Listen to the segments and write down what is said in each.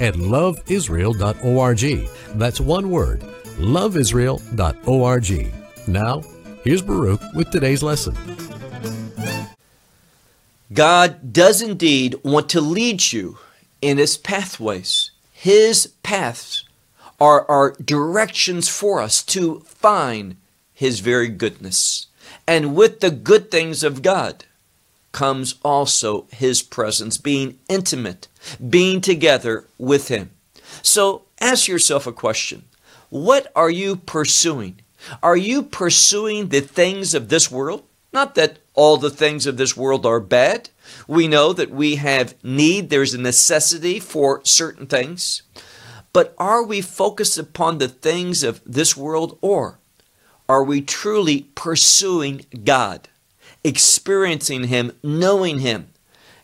at loveisrael.org. That's one word, loveisrael.org. Now, here's Baruch with today's lesson. God does indeed want to lead you in His pathways. His paths are, are directions for us to find His very goodness. And with the good things of God comes also His presence, being intimate, being together with Him. So ask yourself a question What are you pursuing? Are you pursuing the things of this world? Not that all the things of this world are bad. We know that we have need, there's a necessity for certain things. But are we focused upon the things of this world or are we truly pursuing God, experiencing Him, knowing Him,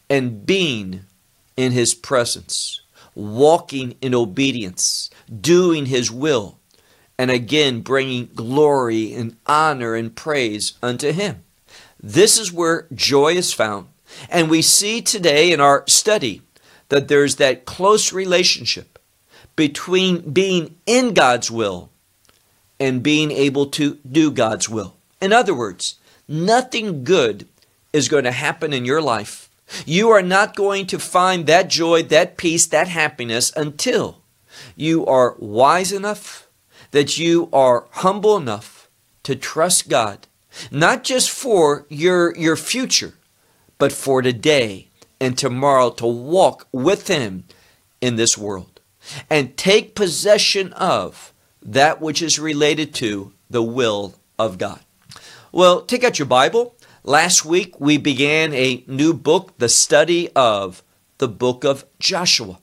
and being in His presence, walking in obedience, doing His will, and again bringing glory and honor and praise unto Him? This is where joy is found. And we see today in our study that there's that close relationship between being in God's will and being able to do God's will. In other words, nothing good is going to happen in your life. You are not going to find that joy, that peace, that happiness until you are wise enough, that you are humble enough to trust God not just for your, your future, but for today and tomorrow to walk with Him in this world and take possession of that which is related to the will of God. Well, take out your Bible. Last week we began a new book, the study of the book of Joshua.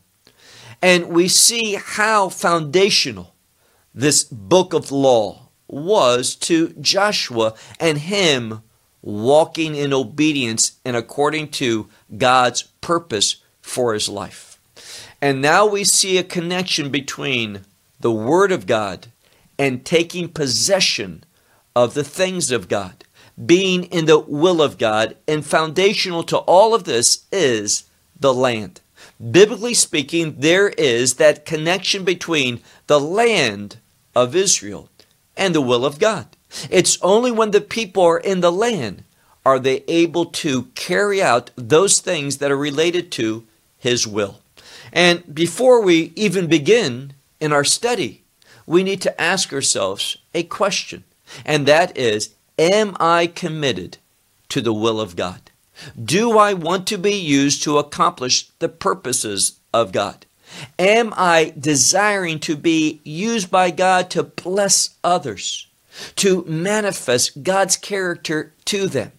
And we see how foundational this book of law was to Joshua and him walking in obedience and according to God's purpose for his life. And now we see a connection between the Word of God and taking possession of the things of God, being in the will of God. And foundational to all of this is the land. Biblically speaking, there is that connection between the land of Israel and the will of God. It's only when the people are in the land are they able to carry out those things that are related to His will. And before we even begin in our study, we need to ask ourselves a question, and that is Am I committed to the will of God? Do I want to be used to accomplish the purposes of God? Am I desiring to be used by God to bless others, to manifest God's character to them?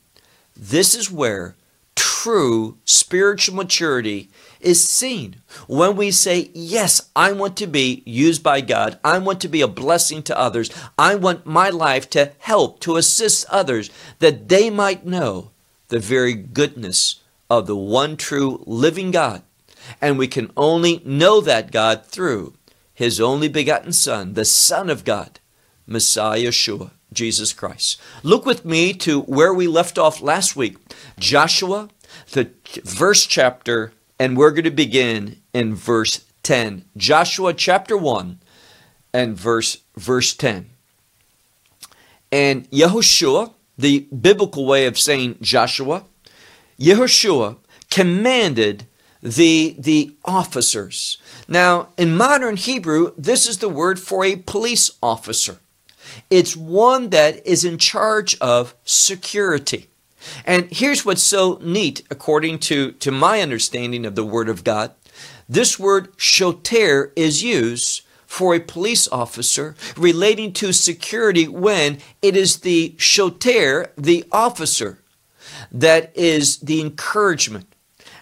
This is where true spiritual maturity is seen. When we say, Yes, I want to be used by God, I want to be a blessing to others, I want my life to help, to assist others, that they might know the very goodness of the one true living God and we can only know that God through his only begotten Son, the Son of God, Messiah Yeshua, Jesus Christ. Look with me to where we left off last week, Joshua, the verse chapter, and we're going to begin in verse 10. Joshua chapter 1 and verse verse 10. And Yehoshua, the biblical way of saying Joshua, Yehoshua commanded the, the officers. Now, in modern Hebrew, this is the word for a police officer. It's one that is in charge of security. And here's what's so neat, according to, to my understanding of the Word of God. This word shoter is used for a police officer relating to security when it is the shoter, the officer, that is the encouragement,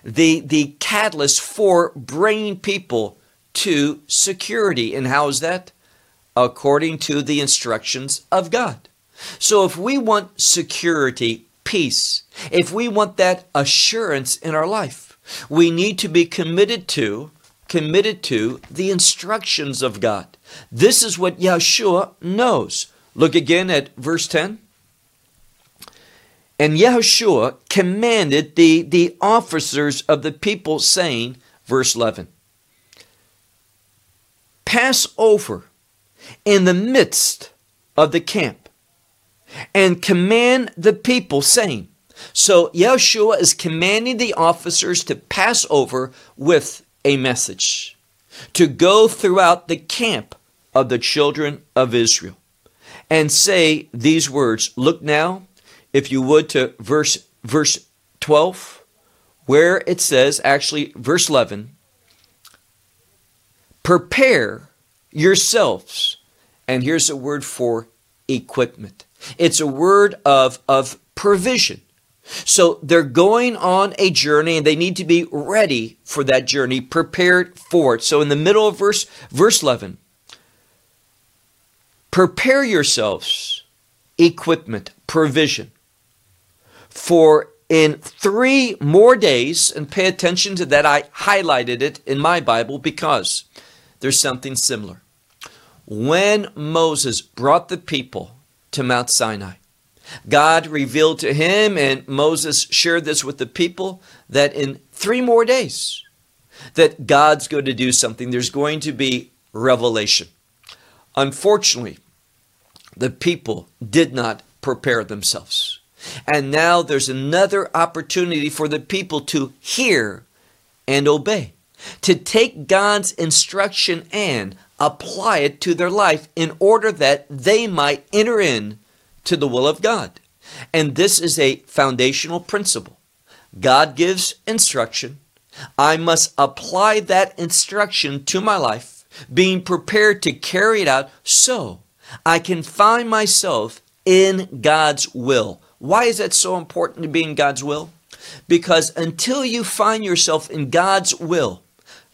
the, the catalyst for bringing people to security. And how is that? According to the instructions of God. So if we want security, peace, if we want that assurance in our life, we need to be committed to committed to the instructions of God. This is what Yeshua knows. Look again at verse 10. And Yehoshua commanded the, the officers of the people, saying, verse 11, Pass over in the midst of the camp and command the people, saying, So Yeshua is commanding the officers to pass over with a message, to go throughout the camp of the children of Israel and say these words. Look now, if you would, to verse verse 12, where it says, actually, verse 11, prepare yourselves. And here's a word for equipment. It's a word of, of provision. So they're going on a journey and they need to be ready for that journey, prepared for it. So in the middle of verse verse 11, prepare yourselves equipment, provision. For in 3 more days and pay attention to that I highlighted it in my Bible because there's something similar. When Moses brought the people to Mount Sinai, God revealed to him, and Moses shared this with the people, that in three more days, that God's going to do something. There's going to be revelation. Unfortunately, the people did not prepare themselves. And now there's another opportunity for the people to hear and obey, to take God's instruction and apply it to their life in order that they might enter in to the will of God. And this is a foundational principle. God gives instruction. I must apply that instruction to my life, being prepared to carry it out so I can find myself in God's will. Why is that so important to be in God's will? Because until you find yourself in God's will,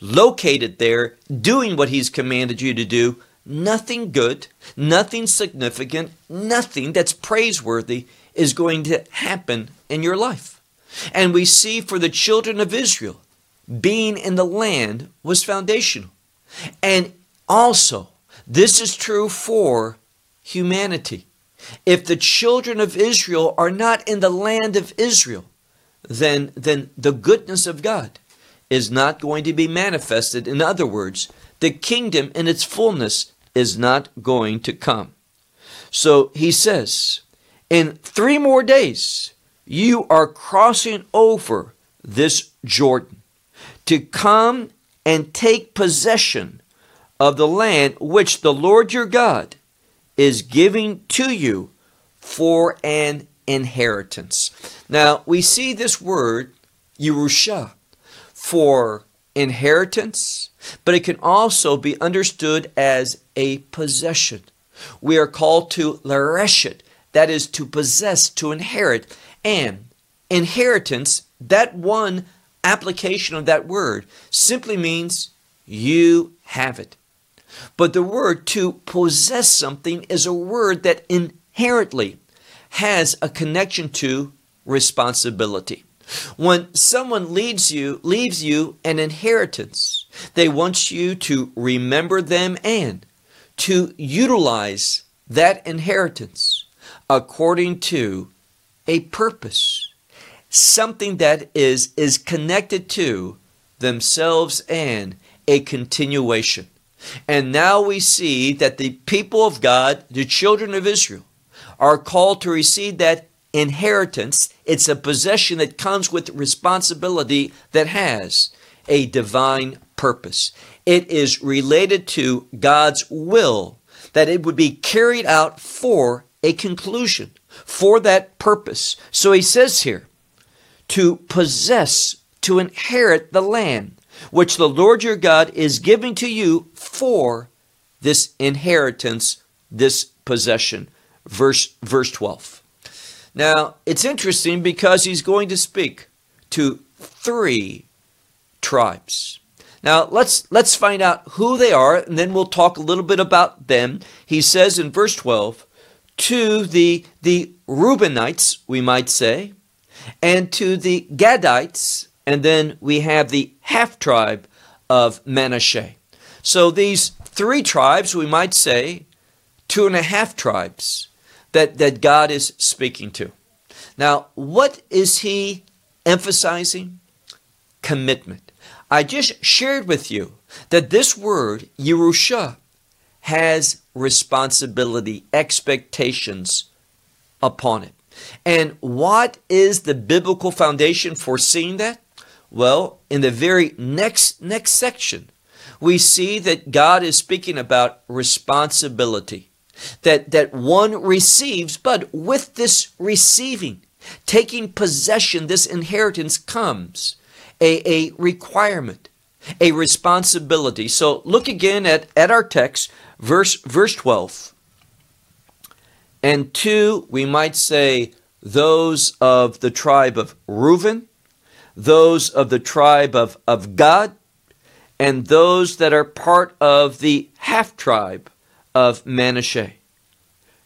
located there, doing what He's commanded you to do, nothing good, nothing significant, nothing that's praiseworthy is going to happen in your life. And we see for the children of Israel, being in the land was foundational. And also, this is true for humanity. If the children of Israel are not in the land of Israel, then, then the goodness of God is not going to be manifested. In other words, the kingdom in its fullness is not going to come. So he says, in three more days, you are crossing over this Jordan to come and take possession of the land which the Lord your God is giving to you for an inheritance. Now, we see this word, Yerusha, for inheritance, but it can also be understood as a possession. We are called to lareshet, that is to possess, to inherit. And inheritance, that one application of that word simply means you have it. But the word to possess something is a word that inherently has a connection to responsibility. When someone leads you, leaves you an inheritance, they want you to remember them and to utilize that inheritance according to a purpose, something that is, is connected to themselves and a continuation. And now we see that the people of God, the children of Israel, are called to receive that inheritance. It's a possession that comes with responsibility that has a divine purpose. It is related to God's will that it would be carried out for a conclusion, for that purpose. So he says here, to possess, to inherit the land which the Lord your God is giving to you for this inheritance, this possession. Verse, verse 12. Now, it's interesting because he's going to speak to three tribes. Now let's let's find out who they are, and then we'll talk a little bit about them. He says in verse 12, to the the Reubenites, we might say, and to the Gadites, and then we have the half tribe of Manasseh. So these three tribes, we might say, two and a half tribes that, that God is speaking to. Now, what is he emphasizing? Commitment. I just shared with you that this word, Yerusha, has responsibility, expectations upon it. And what is the biblical foundation for seeing that? Well, in the very next next section, we see that God is speaking about responsibility. That that one receives, but with this receiving, taking possession, this inheritance comes a, a requirement, a responsibility. So look again at, at our text, verse verse 12. And two, we might say, those of the tribe of Reuben, those of the tribe of, of Gad, and those that are part of the half tribe of Manasseh.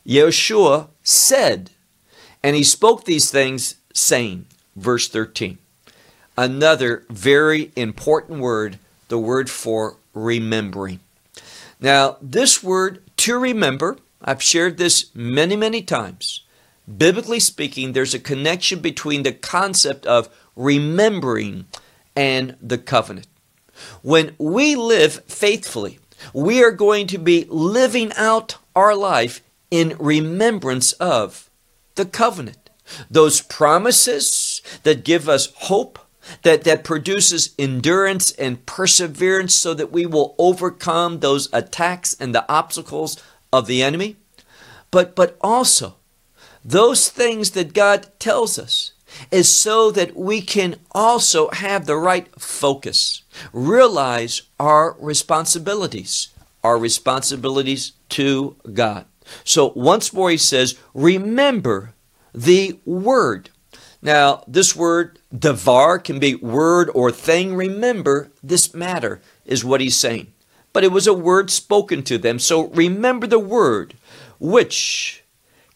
Yeshua said, and he spoke these things, saying, verse 13. Another very important word, the word for remembering. Now, this word to remember, I've shared this many, many times. Biblically speaking, there's a connection between the concept of remembering and the covenant. When we live faithfully, we are going to be living out our life in remembrance of the covenant. Those promises that give us hope, that, that produces endurance and perseverance so that we will overcome those attacks and the obstacles of the enemy. But, but also, those things that God tells us is so that we can also have the right focus, realize our responsibilities, our responsibilities to God. So once more he says, remember the word. Now, this word, devar, can be word or thing. Remember this matter, is what he's saying. But it was a word spoken to them. So remember the word which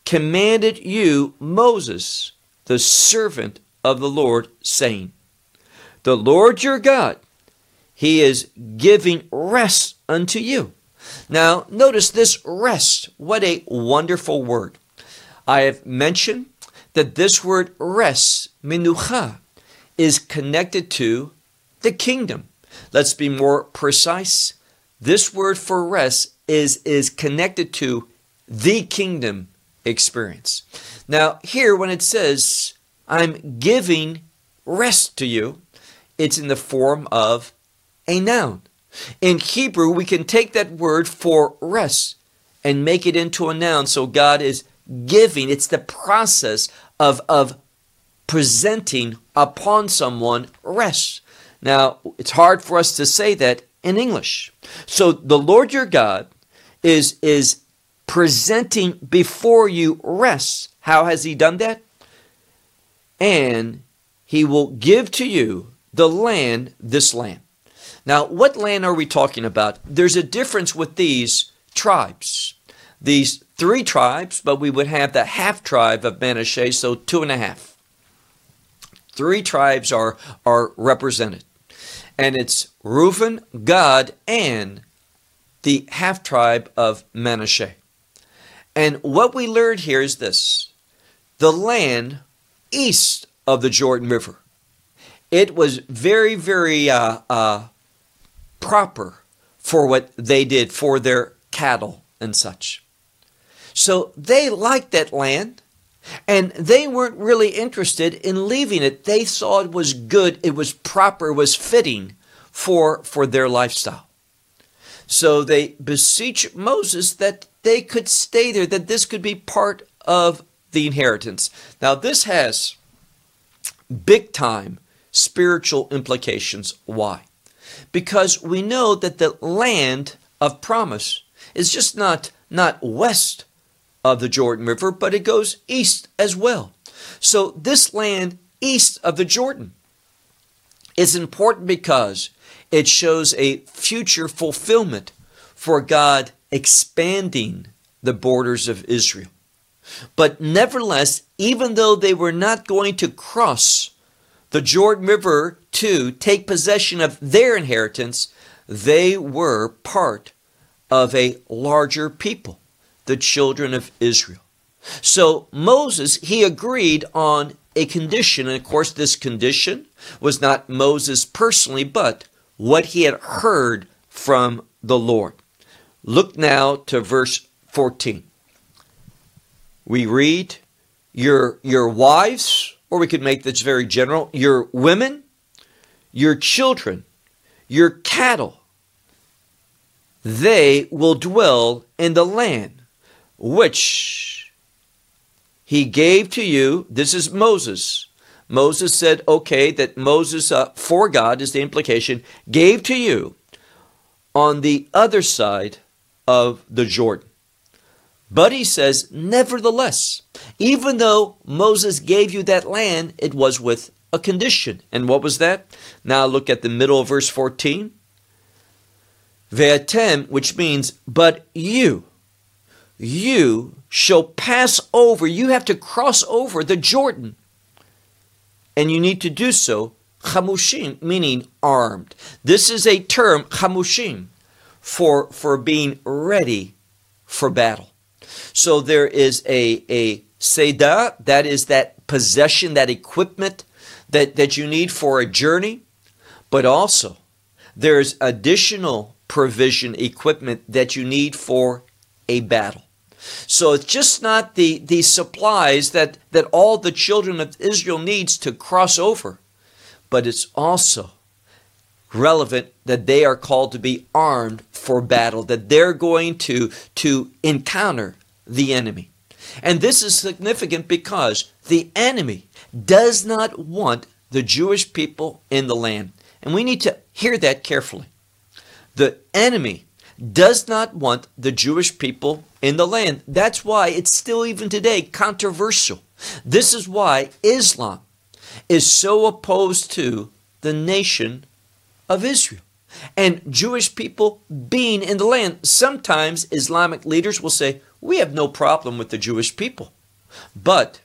commanded you, Moses, the servant of the Lord, saying, The Lord your God, he is giving rest unto you. Now, notice this rest. What a wonderful word. I have mentioned that this word rest, minucha, is connected to the kingdom. Let's be more precise. This word for rest is, is connected to the kingdom experience. Now, here, when it says, I'm giving rest to you, it's in the form of a noun. In Hebrew, we can take that word for rest and make it into a noun. So God is giving, it's the process of, of presenting upon someone rest. Now, it's hard for us to say that in English. So the Lord your God is, is presenting before you rest. How has he done that? And he will give to you the land, this land. Now, what land are we talking about? There's a difference with these tribes. These three tribes, but we would have the half tribe of Manasseh, so two and a half. Three tribes are, are represented. And it's Reuben, Gad, and the half tribe of Manasseh. And what we learned here is this the land east of the Jordan River. It was very, very uh, uh, proper for what they did for their cattle and such. So they liked that land and they weren't really interested in leaving it. They saw it was good, it was proper, it was fitting for, for their lifestyle. So they beseech Moses that they could stay there, that this could be part of the inheritance. Now, this has big time spiritual implications. Why? Because we know that the land of promise is just not, not west of the Jordan River, but it goes east as well. So, this land east of the Jordan is important because It shows a future fulfillment for God expanding the borders of Israel. But nevertheless, even though they were not going to cross the Jordan River to take possession of their inheritance, they were part of a larger people, the children of Israel. So Moses, he agreed on a condition. And of course, this condition was not Moses personally, but what he had heard from the Lord. Look now to verse 14. We read, Your, your wives, or we could make this very general, your women, your children, your cattle, they will dwell in the land which he gave to you. This is Moses. Moses said, okay, that Moses, uh, for God is the implication, gave to you on the other side of the Jordan. But he says, nevertheless, even though Moses gave you that land, it was with a condition. And what was that? Now look at the middle of verse 14. Ve'atem, which means, but you, you shall pass over. You have to cross over the Jordan. And you need to do so, chamushim, meaning armed. This is a term, chamushim, for, for being ready for battle. So there is a, a seda, that is that possession, that equipment that, that you need for a journey, but also there's additional provision, equipment that you need for a battle. So it's just not the, the supplies that, that all the children of Israel needs to cross over, but it's also relevant that they are called to be armed for battle, that they're going to, to encounter the enemy. And this is significant because the enemy does not want the Jewish people in the land. And we need to hear that carefully. The enemy does not want the Jewish people in the land. That's why it's still even today controversial. This is why Islam is so opposed to the nation of Israel and Jewish people being in the land. Sometimes Islamic leaders will say, We have no problem with the Jewish people. But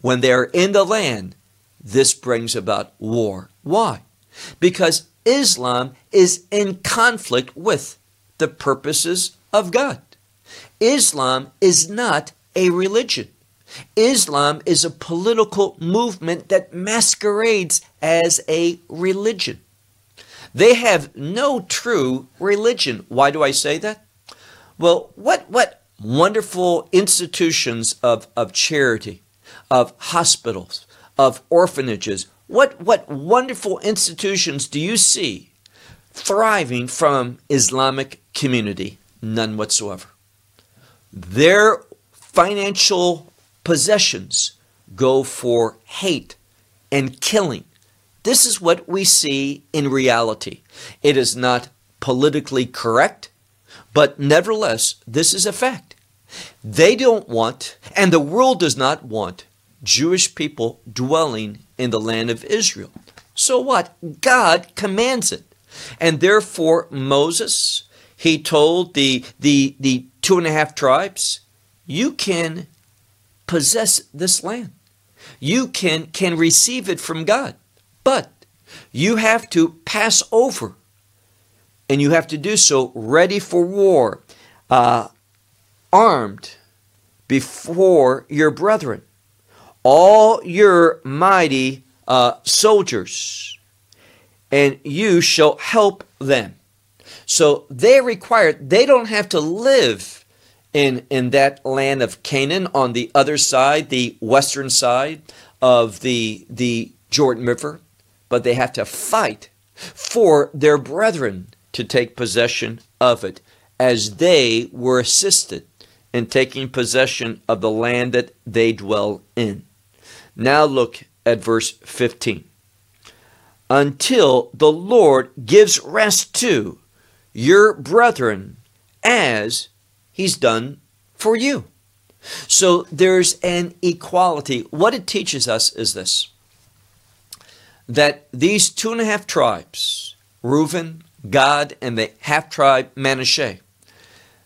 when they are in the land, this brings about war. Why? Because Islam is in conflict with the purposes of God. Islam is not a religion. Islam is a political movement that masquerades as a religion. They have no true religion. Why do I say that? Well, what, what wonderful institutions of, of charity, of hospitals, of orphanages, what, what wonderful institutions do you see thriving from Islamic community? None whatsoever. Their financial possessions go for hate and killing. This is what we see in reality. It is not politically correct, but nevertheless, this is a fact. They don't want, and the world does not want, Jewish people dwelling in the land of Israel. So what? God commands it. And therefore, Moses, he told the, the, the two and a half tribes, you can possess this land. You can, can receive it from God. But you have to pass over. And you have to do so ready for war, uh, armed before your brethren all your mighty uh, soldiers, and you shall help them. So they required, they don't have to live in, in that land of Canaan on the other side, the western side of the, the Jordan River, but they have to fight for their brethren to take possession of it as they were assisted in taking possession of the land that they dwell in. Now look at verse 15. Until the Lord gives rest to your brethren as he's done for you. So there's an equality. What it teaches us is this that these two and a half tribes Reuben, Gad, and the half tribe Manasseh,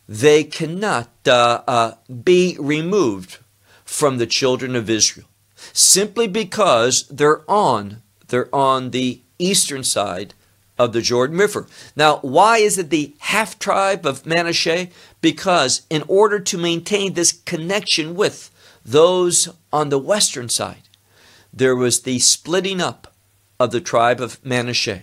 they cannot uh, uh, be removed from the children of Israel simply because they're on they're on the eastern side of the Jordan River. Now, why is it the half tribe of Manasseh? Because in order to maintain this connection with those on the western side, there was the splitting up of the tribe of Manasseh,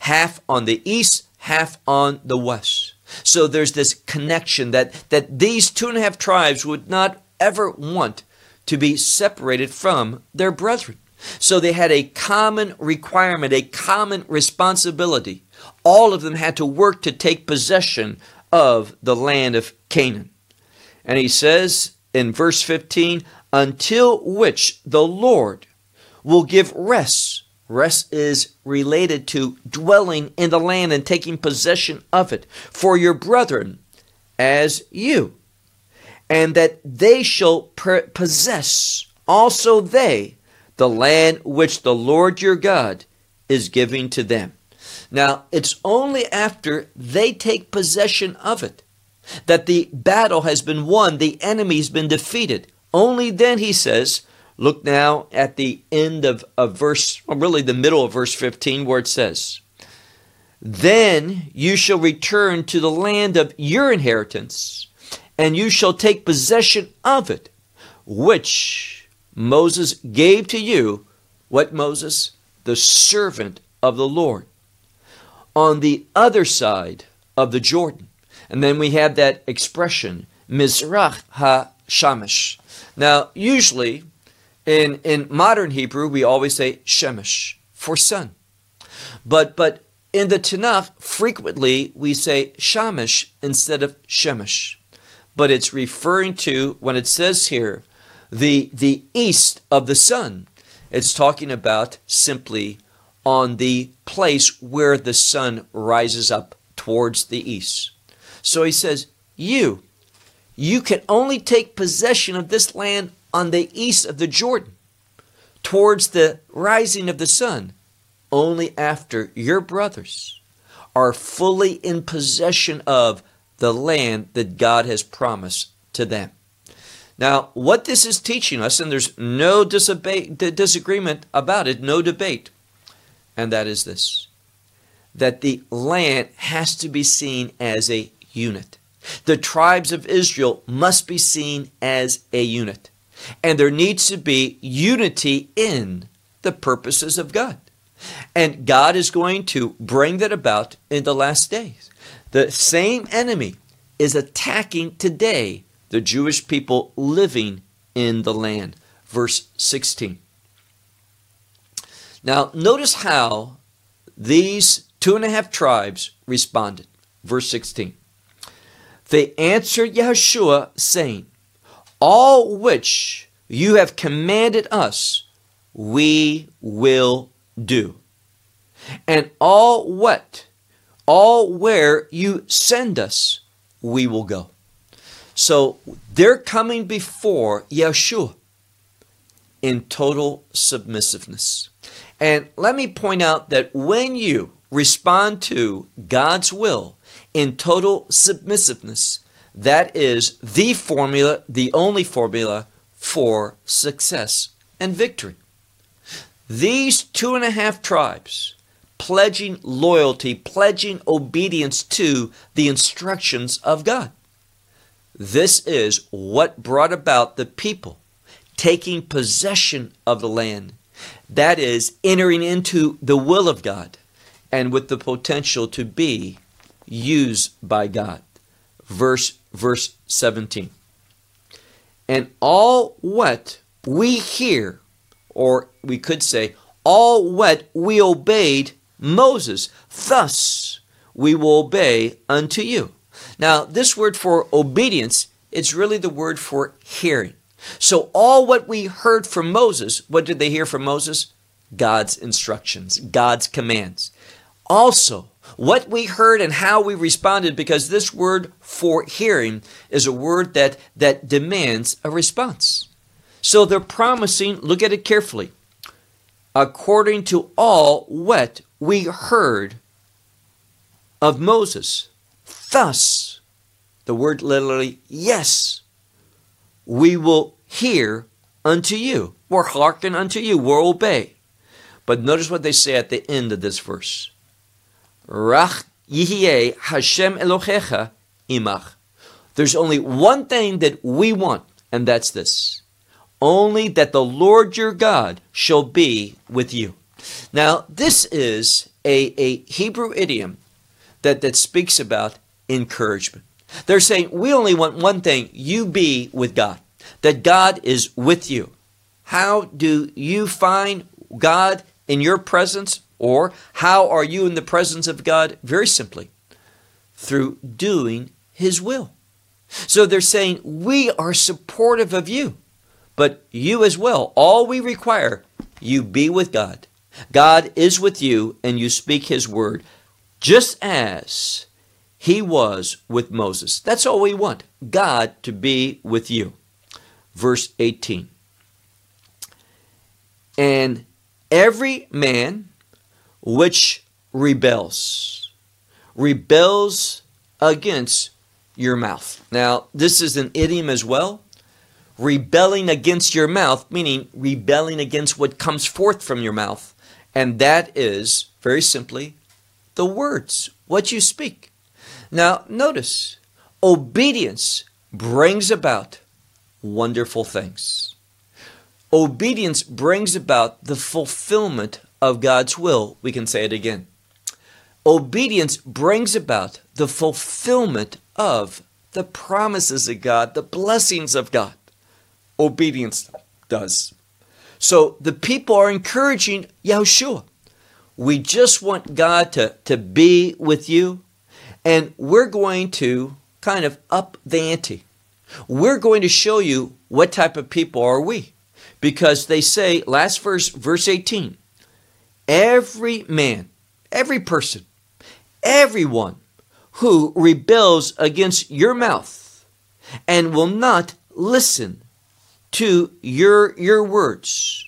half on the east, half on the west. So there's this connection that, that these two and a half tribes would not ever want to be separated from their brethren. So they had a common requirement, a common responsibility. All of them had to work to take possession of the land of Canaan. And he says in verse 15, until which the Lord will give rest. Rest is related to dwelling in the land and taking possession of it for your brethren as you, and that they shall possess also they the land which the Lord your God is giving to them. Now, it's only after they take possession of it that the battle has been won, the enemy's been defeated. Only then, he says, look now at the end of, of verse, or really the middle of verse 15, where it says, Then you shall return to the land of your inheritance, and you shall take possession of it, which Moses gave to you what Moses? The servant of the Lord. On the other side of the Jordan. And then we have that expression, Mizrach ha-Shamash. Now, usually in, in modern Hebrew, we always say Shemesh, for sun. But, but in the Tanakh, frequently we say Shamash instead of Shemesh. But it's referring to, when it says here, the, the east of the sun. It's talking about simply on the place where the sun rises up towards the east. So he says, You, you can only take possession of this land on the east of the Jordan, towards the rising of the sun, only after your brothers are fully in possession of the land that God has promised to them. Now, what this is teaching us, and there's no disagreement about it, no debate, and that is this that the land has to be seen as a unit. The tribes of Israel must be seen as a unit. And there needs to be unity in the purposes of God. And God is going to bring that about in the last days. The same enemy is attacking today the Jewish people living in the land. Verse 16. Now, notice how these two and a half tribes responded. Verse 16. They answered Yeshua, saying, All which you have commanded us, we will do. And all what, all where you send us, we will go. So they're coming before Yeshua in total submissiveness. And let me point out that when you respond to God's will in total submissiveness, that is the formula, the only formula for success and victory. These two and a half tribes pledging loyalty, pledging obedience to the instructions of God. This is what brought about the people taking possession of the land. That is, entering into the will of God and with the potential to be used by God. Verse, verse 17. And all what we hear, or we could say, all what we obeyed Moses, thus we will obey unto you. Now, this word for obedience is really the word for hearing. So, all what we heard from Moses, what did they hear from Moses? God's instructions, God's commands. Also, what we heard and how we responded, because this word for hearing is a word that, that demands a response. So they're promising, look at it carefully, according to all what we heard of Moses. Thus, the word literally, yes, we will hear unto you, or hearken unto you, or obey. But notice what they say at the end of this verse. Rach Hashem Elohecha imach. There's only one thing that we want, and that's this. Only that the Lord your God shall be with you. Now, this is a, a Hebrew idiom that, that speaks about encouragement. They're saying, we only want one thing you be with God, that God is with you. How do you find God in your presence? Or how are you in the presence of God? Very simply, through doing His will. So they're saying, we are supportive of you, but you as well. All we require, you be with God. God is with you and you speak His word, just as He was with Moses. That's all we want God to be with you. Verse 18. And every man which rebels, rebels against your mouth. Now, this is an idiom as well. Rebelling against your mouth, meaning rebelling against what comes forth from your mouth. And that is, very simply, the words, what you speak. Now, notice, obedience brings about wonderful things. Obedience brings about the fulfillment of God's will. We can say it again. Obedience brings about the fulfillment of the promises of God, the blessings of God. Obedience does. So the people are encouraging Yehoshua. We just want God to, to be with you, and we're going to kind of up the ante. We're going to show you what type of people are we. Because they say, last verse, verse 18, every man, every person, everyone who rebels against your mouth and will not listen to your, your words,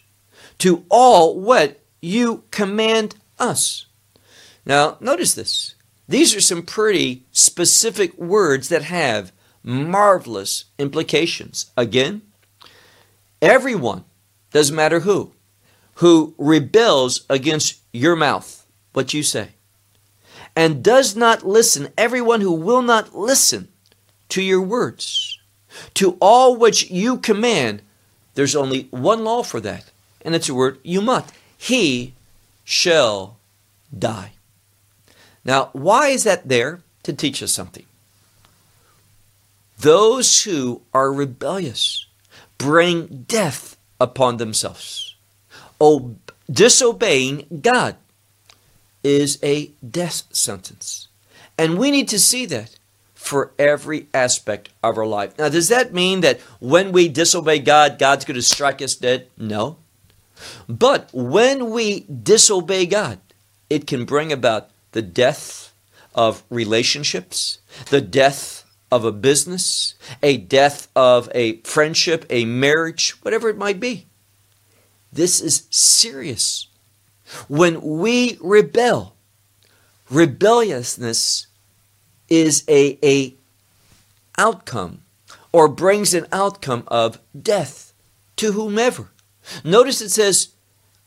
to all what you command us. Now, notice this. These are some pretty specific words that have marvelous implications. Again, everyone, doesn't matter who, who rebels against your mouth, what you say, and does not listen, everyone who will not listen to your words, to all which you command, there's only one law for that, and it's a word you must. He shall die. Now, why is that there? To teach us something. Those who are rebellious bring death upon themselves. Oh, disobeying God is a death sentence. And we need to see that for every aspect of our life. Now, does that mean that when we disobey God, God's going to strike us dead? No. But when we disobey God, it can bring about the death of relationships, the death of a business, a death of a friendship, a marriage, whatever it might be. This is serious. When we rebel, rebelliousness is a, a outcome or brings an outcome of death to whomever. Notice it says,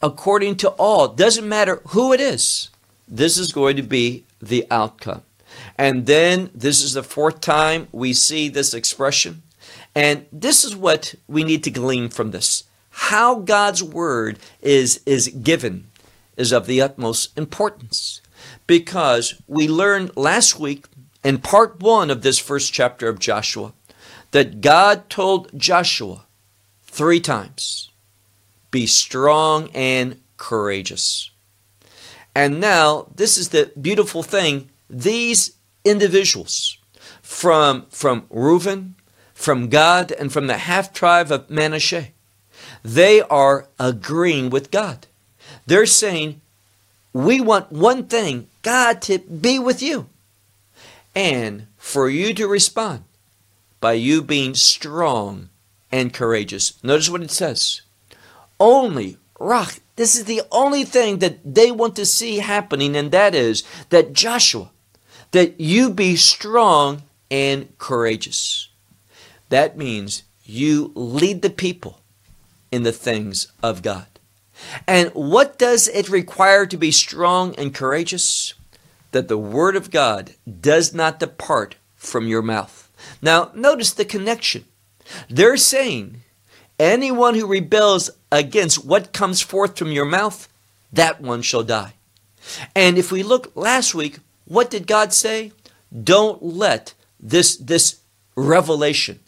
according to all. Doesn't matter who it is. This is going to be the outcome. And then this is the fourth time we see this expression. And this is what we need to glean from this. How God's word is, is given is of the utmost importance because we learned last week in part one of this first chapter of Joshua that God told Joshua three times be strong and courageous. And now, this is the beautiful thing these individuals from, from Reuben, from Gad, and from the half tribe of Manasseh, they are agreeing with God. They're saying, we want one thing God to be with you. And for you to respond by you being strong and courageous. Notice what it says. Only, Rach, this is the only thing that they want to see happening, and that is that Joshua, that you be strong and courageous. That means you lead the people in the things of God. And what does it require to be strong and courageous? That the Word of God does not depart from your mouth. Now, notice the connection. They're saying anyone who rebels against what comes forth from your mouth, that one shall die. And if we look last week, what did God say? Don't let this, this revelation,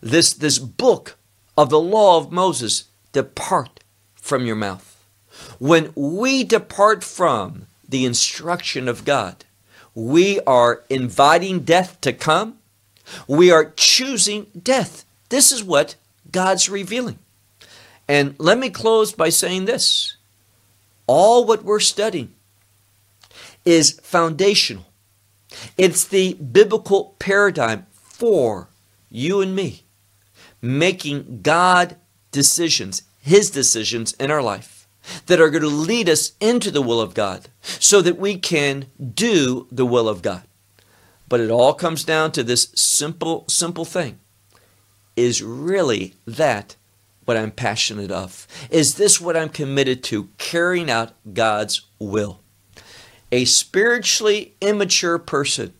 this, this book of the law of Moses depart from your mouth. When we depart from the instruction of God, we are inviting death to come. We are choosing death. This is what God's revealing. And let me close by saying this all what we're studying is foundational, it's the biblical paradigm for you and me making God decisions, His decisions in our life that are going to lead us into the will of God so that we can do the will of God. But it all comes down to this simple, simple thing. Is really that what I'm passionate of? Is this what I'm committed to, carrying out God's will? A spiritually immature person,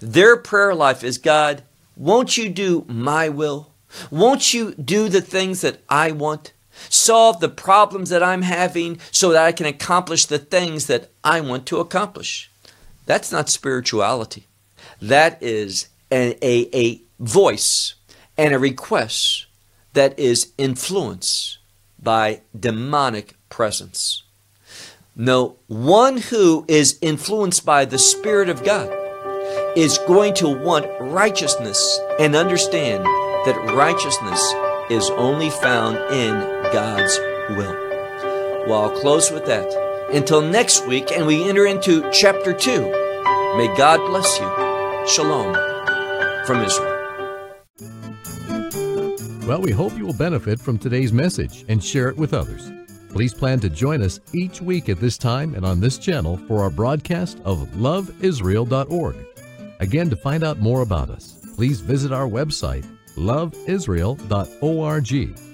their prayer life is God, won't you do my will? Won't you do the things that I want? Solve the problems that I'm having so that I can accomplish the things that I want to accomplish. That's not spirituality. That is a, a, a voice and a request that is influenced by demonic presence. No, one who is influenced by the Spirit of God is going to want righteousness and understand that righteousness is only found in God's will. Well, I'll close with that. Until next week, and we enter into chapter 2. May God bless you. Shalom from Israel. Well, we hope you will benefit from today's message and share it with others. Please plan to join us each week at this time and on this channel for our broadcast of loveisrael.org. Again, to find out more about us, please visit our website, loveisrael.org.